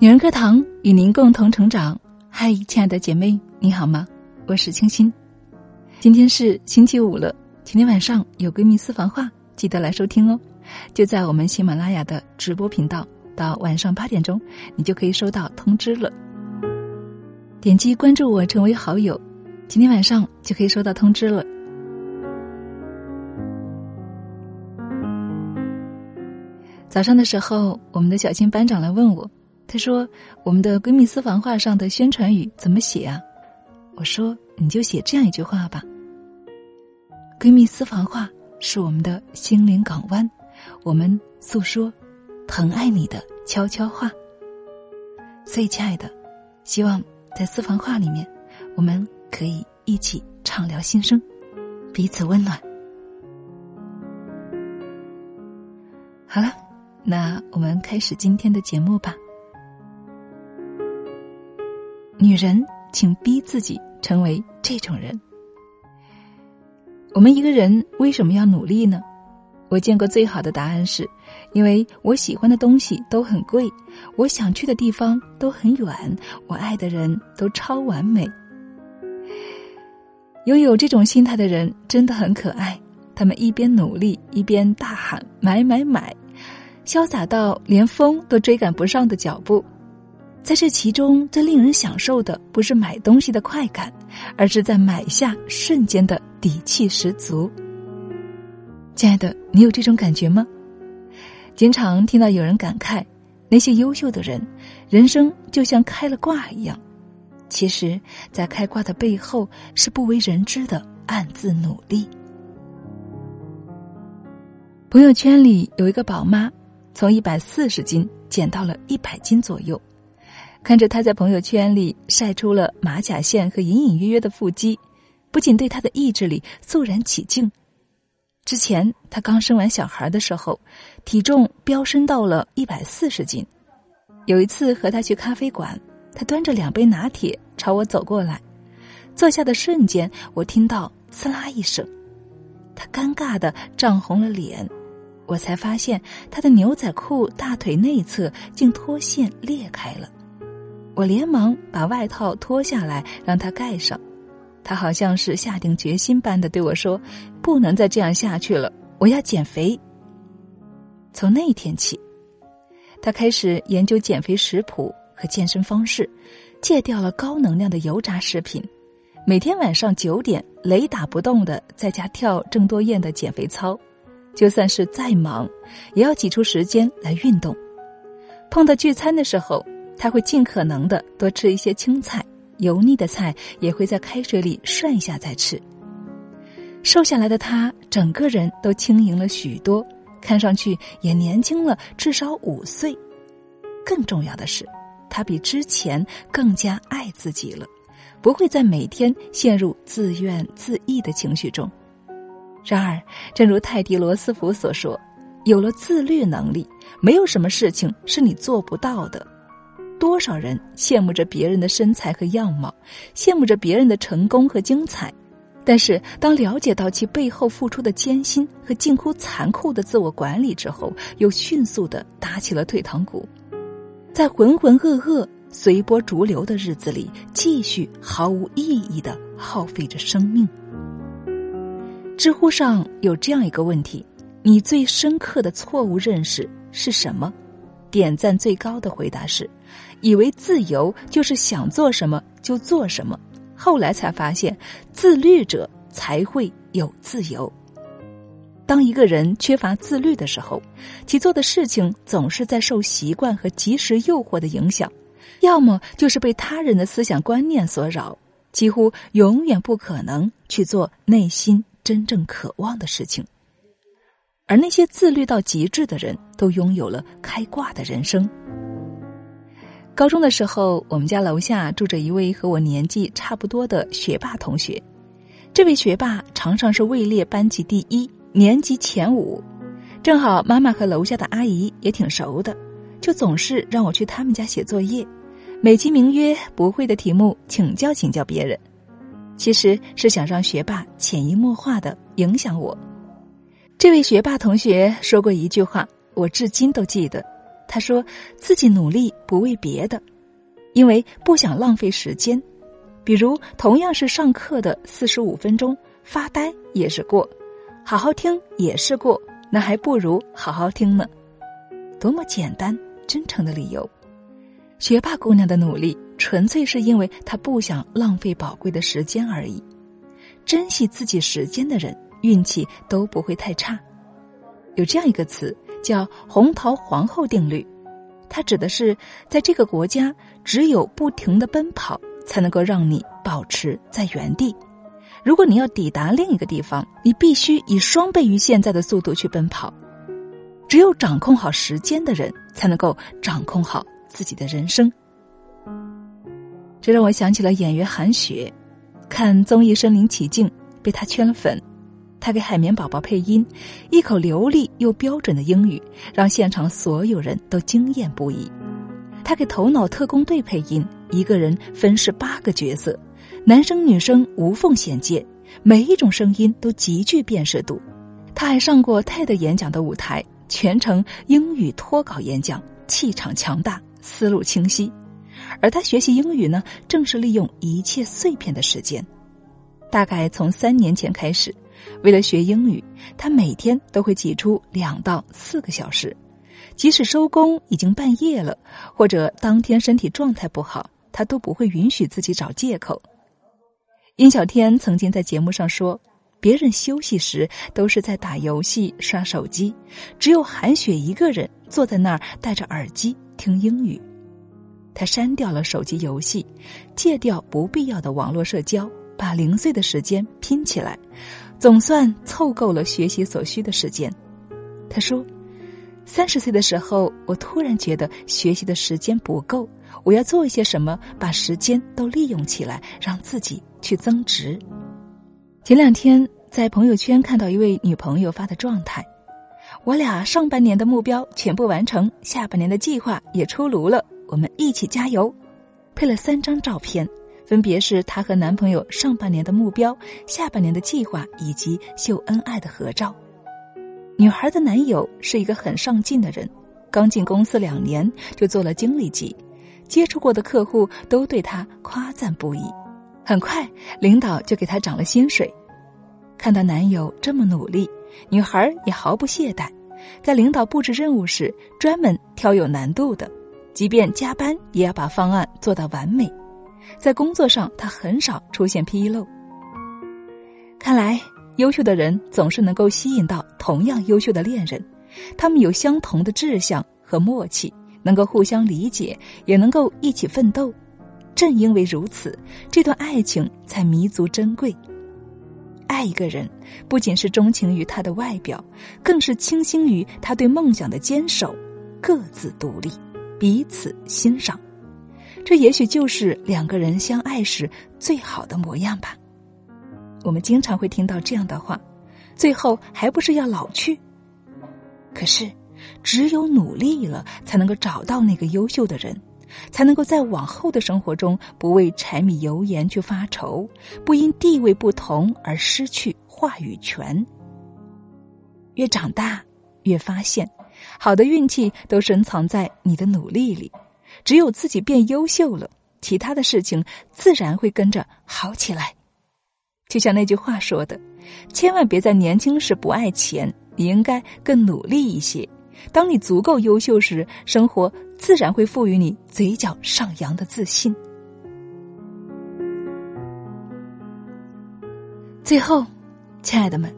女人课堂与您共同成长。嗨，亲爱的姐妹，你好吗？我是清新。今天是星期五了，今天晚上有闺蜜私房话，记得来收听哦。就在我们喜马拉雅的直播频道，到晚上八点钟，你就可以收到通知了。点击关注我，成为好友，今天晚上就可以收到通知了。早上的时候，我们的小新班长来问我。他说：“我们的闺蜜私房话上的宣传语怎么写啊？”我说：“你就写这样一句话吧。闺蜜私房话是我们的心灵港湾，我们诉说疼爱你的悄悄话。所以，亲爱的，希望在私房话里面，我们可以一起畅聊心声，彼此温暖。好了，那我们开始今天的节目吧。”女人，请逼自己成为这种人。我们一个人为什么要努力呢？我见过最好的答案是，因为我喜欢的东西都很贵，我想去的地方都很远，我爱的人都超完美。拥有这种心态的人真的很可爱，他们一边努力一边大喊“买买买”，潇洒到连风都追赶不上的脚步。在这其中，最令人享受的不是买东西的快感，而是在买下瞬间的底气十足。亲爱的，你有这种感觉吗？经常听到有人感慨，那些优秀的人，人生就像开了挂一样。其实，在开挂的背后，是不为人知的暗自努力。朋友圈里有一个宝妈，从一百四十斤减到了一百斤左右。看着他在朋友圈里晒出了马甲线和隐隐约约的腹肌，不仅对他的意志力肃然起敬。之前他刚生完小孩的时候，体重飙升到了一百四十斤。有一次和他去咖啡馆，他端着两杯拿铁朝我走过来，坐下的瞬间，我听到“刺啦”一声，他尴尬的涨红了脸，我才发现他的牛仔裤大腿内侧竟脱线裂开了。我连忙把外套脱下来让他盖上，他好像是下定决心般的对我说：“不能再这样下去了，我要减肥。”从那天起，他开始研究减肥食谱和健身方式，戒掉了高能量的油炸食品，每天晚上九点雷打不动的在家跳郑多燕的减肥操，就算是再忙，也要挤出时间来运动。碰到聚餐的时候。他会尽可能的多吃一些青菜，油腻的菜也会在开水里涮一下再吃。瘦下来的他，整个人都轻盈了许多，看上去也年轻了至少五岁。更重要的是，他比之前更加爱自己了，不会再每天陷入自怨自艾的情绪中。然而，正如泰迪罗斯福所说：“有了自律能力，没有什么事情是你做不到的。”多少人羡慕着别人的身材和样貌，羡慕着别人的成功和精彩，但是当了解到其背后付出的艰辛和近乎残酷的自我管理之后，又迅速的打起了退堂鼓，在浑浑噩噩、随波逐流的日子里，继续毫无意义的耗费着生命。知乎上有这样一个问题：你最深刻的错误认识是什么？点赞最高的回答是。以为自由就是想做什么就做什么，后来才发现，自律者才会有自由。当一个人缺乏自律的时候，其做的事情总是在受习惯和及时诱惑的影响，要么就是被他人的思想观念所扰，几乎永远不可能去做内心真正渴望的事情。而那些自律到极致的人，都拥有了开挂的人生。高中的时候，我们家楼下住着一位和我年纪差不多的学霸同学。这位学霸常常是位列班级第一，年级前五。正好妈妈和楼下的阿姨也挺熟的，就总是让我去他们家写作业，美其名曰不会的题目请教请教别人，其实是想让学霸潜移默化的影响我。这位学霸同学说过一句话，我至今都记得。他说自己努力不为别的，因为不想浪费时间。比如同样是上课的四十五分钟，发呆也是过，好好听也是过，那还不如好好听呢。多么简单真诚的理由！学霸姑娘的努力纯粹是因为她不想浪费宝贵的时间而已。珍惜自己时间的人，运气都不会太差。有这样一个词叫“红桃皇后定律”，它指的是在这个国家，只有不停的奔跑，才能够让你保持在原地。如果你要抵达另一个地方，你必须以双倍于现在的速度去奔跑。只有掌控好时间的人，才能够掌控好自己的人生。这让我想起了演员韩雪，看综艺《身临其境》，被他圈了粉。他给海绵宝宝配音，一口流利又标准的英语，让现场所有人都惊艳不已。他给《头脑特工队》配音，一个人分饰八个角色，男生女生无缝衔接，每一种声音都极具辨识度。他还上过 TED 演讲的舞台。全程英语脱稿演讲，气场强大，思路清晰。而他学习英语呢，正是利用一切碎片的时间。大概从三年前开始，为了学英语，他每天都会挤出两到四个小时，即使收工已经半夜了，或者当天身体状态不好，他都不会允许自己找借口。殷小天曾经在节目上说。别人休息时都是在打游戏、刷手机，只有韩雪一个人坐在那儿戴着耳机听英语。他删掉了手机游戏，戒掉不必要的网络社交，把零碎的时间拼起来，总算凑够了学习所需的时间。他说：“三十岁的时候，我突然觉得学习的时间不够，我要做一些什么，把时间都利用起来，让自己去增值。”前两天在朋友圈看到一位女朋友发的状态，我俩上半年的目标全部完成，下半年的计划也出炉了，我们一起加油。配了三张照片，分别是她和男朋友上半年的目标、下半年的计划以及秀恩爱的合照。女孩的男友是一个很上进的人，刚进公司两年就做了经理级，接触过的客户都对他夸赞不已。很快，领导就给他涨了薪水。看到男友这么努力，女孩也毫不懈怠，在领导布置任务时，专门挑有难度的，即便加班也要把方案做到完美。在工作上，他很少出现纰漏。看来，优秀的人总是能够吸引到同样优秀的恋人，他们有相同的志向和默契，能够互相理解，也能够一起奋斗。正因为如此，这段爱情才弥足珍贵。爱一个人，不仅是钟情于他的外表，更是倾心于他对梦想的坚守。各自独立，彼此欣赏，这也许就是两个人相爱时最好的模样吧。我们经常会听到这样的话：“最后还不是要老去？”可是，只有努力了，才能够找到那个优秀的人。才能够在往后的生活中不为柴米油盐去发愁，不因地位不同而失去话语权。越长大，越发现，好的运气都深藏在你的努力里。只有自己变优秀了，其他的事情自然会跟着好起来。就像那句话说的：“千万别在年轻时不爱钱，你应该更努力一些。当你足够优秀时，生活。”自然会赋予你嘴角上扬的自信。最后，亲爱的们，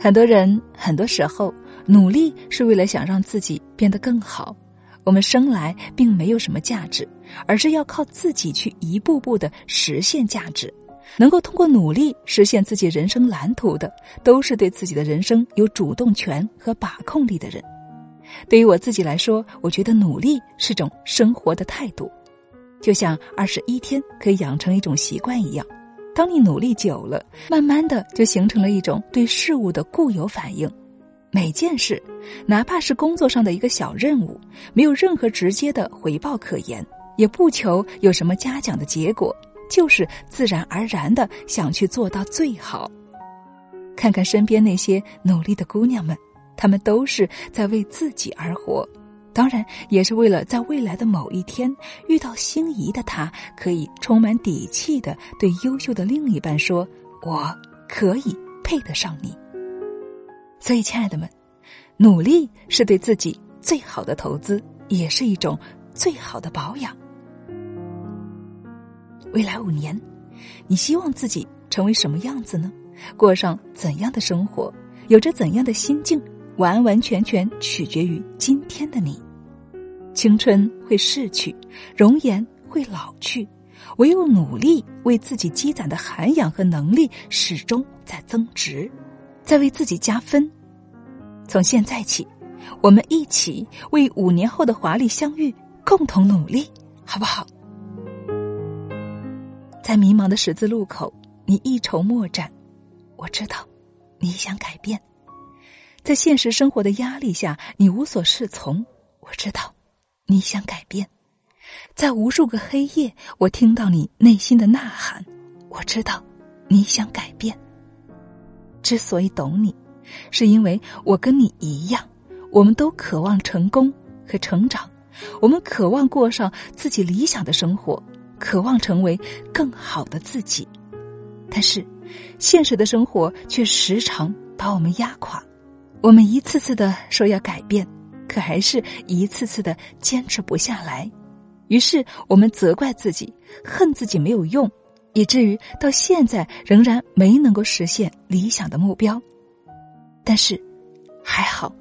很多人很多时候努力是为了想让自己变得更好。我们生来并没有什么价值，而是要靠自己去一步步的实现价值。能够通过努力实现自己人生蓝图的，都是对自己的人生有主动权和把控力的人。对于我自己来说，我觉得努力是种生活的态度，就像二十一天可以养成一种习惯一样。当你努力久了，慢慢的就形成了一种对事物的固有反应。每件事，哪怕是工作上的一个小任务，没有任何直接的回报可言，也不求有什么嘉奖的结果，就是自然而然的想去做到最好。看看身边那些努力的姑娘们。她们都是在为自己而活，当然也是为了在未来的某一天遇到心仪的他，可以充满底气的对优秀的另一半说：“我可以配得上你。”所以，亲爱的们，努力是对自己最好的投资，也是一种最好的保养。未来五年，你希望自己成为什么样子呢？过上怎样的生活？有着怎样的心境？完完全全取决于今天的你。青春会逝去，容颜会老去，唯有努力为自己积攒的涵养和能力始终在增值，在为自己加分。从现在起，我们一起为五年后的华丽相遇共同努力，好不好？在迷茫的十字路口，你一筹莫展，我知道，你想改变。在现实生活的压力下，你无所适从。我知道，你想改变。在无数个黑夜，我听到你内心的呐喊。我知道，你想改变。之所以懂你，是因为我跟你一样，我们都渴望成功和成长，我们渴望过上自己理想的生活，渴望成为更好的自己。但是，现实的生活却时常把我们压垮。我们一次次的说要改变，可还是一次次的坚持不下来。于是我们责怪自己，恨自己没有用，以至于到现在仍然没能够实现理想的目标。但是，还好，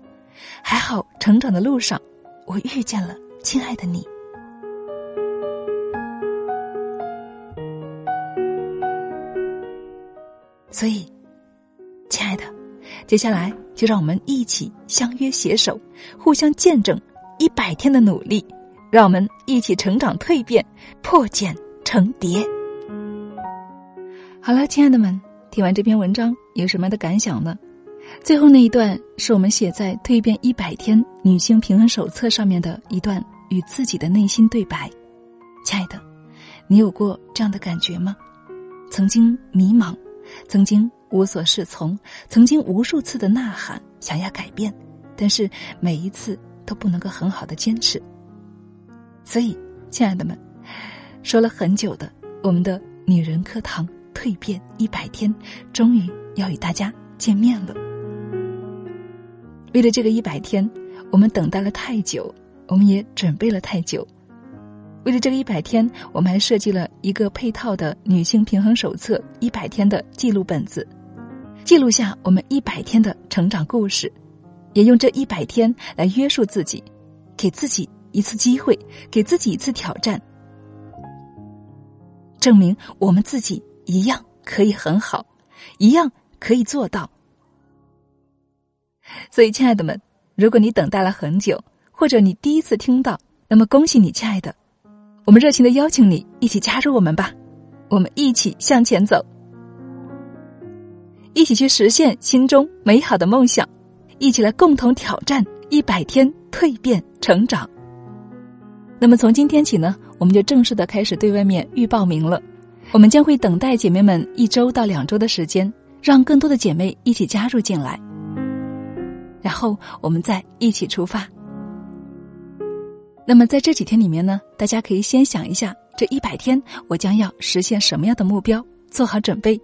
还好，成长的路上，我遇见了亲爱的你。所以，亲爱的，接下来。就让我们一起相约携手，互相见证一百天的努力，让我们一起成长蜕变，破茧成蝶。好了，亲爱的们，听完这篇文章有什么样的感想呢？最后那一段是我们写在《蜕变一百天女性平衡手册》上面的一段与自己的内心对白。亲爱的，你有过这样的感觉吗？曾经迷茫，曾经。无所适从，曾经无数次的呐喊，想要改变，但是每一次都不能够很好的坚持。所以，亲爱的们，说了很久的我们的女人课堂蜕变一百天，终于要与大家见面了。为了这个一百天，我们等待了太久，我们也准备了太久。为了这个一百天，我们还设计了一个配套的女性平衡手册一百天的记录本子。记录下我们一百天的成长故事，也用这一百天来约束自己，给自己一次机会，给自己一次挑战，证明我们自己一样可以很好，一样可以做到。所以，亲爱的们，如果你等待了很久，或者你第一次听到，那么恭喜你，亲爱的，我们热情的邀请你一起加入我们吧，我们一起向前走。一起去实现心中美好的梦想，一起来共同挑战一百天蜕变成长。那么从今天起呢，我们就正式的开始对外面预报名了。我们将会等待姐妹们一周到两周的时间，让更多的姐妹一起加入进来，然后我们再一起出发。那么在这几天里面呢，大家可以先想一下，这一百天我将要实现什么样的目标，做好准备。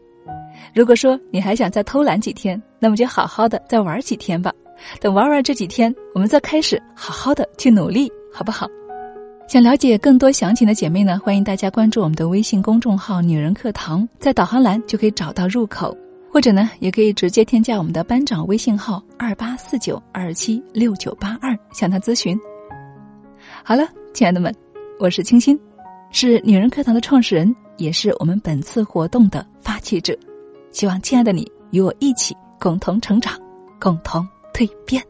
如果说你还想再偷懒几天，那么就好好的再玩几天吧。等玩完这几天，我们再开始好好的去努力，好不好？想了解更多详情的姐妹呢，欢迎大家关注我们的微信公众号“女人课堂”，在导航栏就可以找到入口，或者呢，也可以直接添加我们的班长微信号二八四九二七六九八二向他咨询。好了，亲爱的们，我是清新，是女人课堂的创始人，也是我们本次活动的发起者。希望亲爱的你与我一起共同成长，共同蜕变。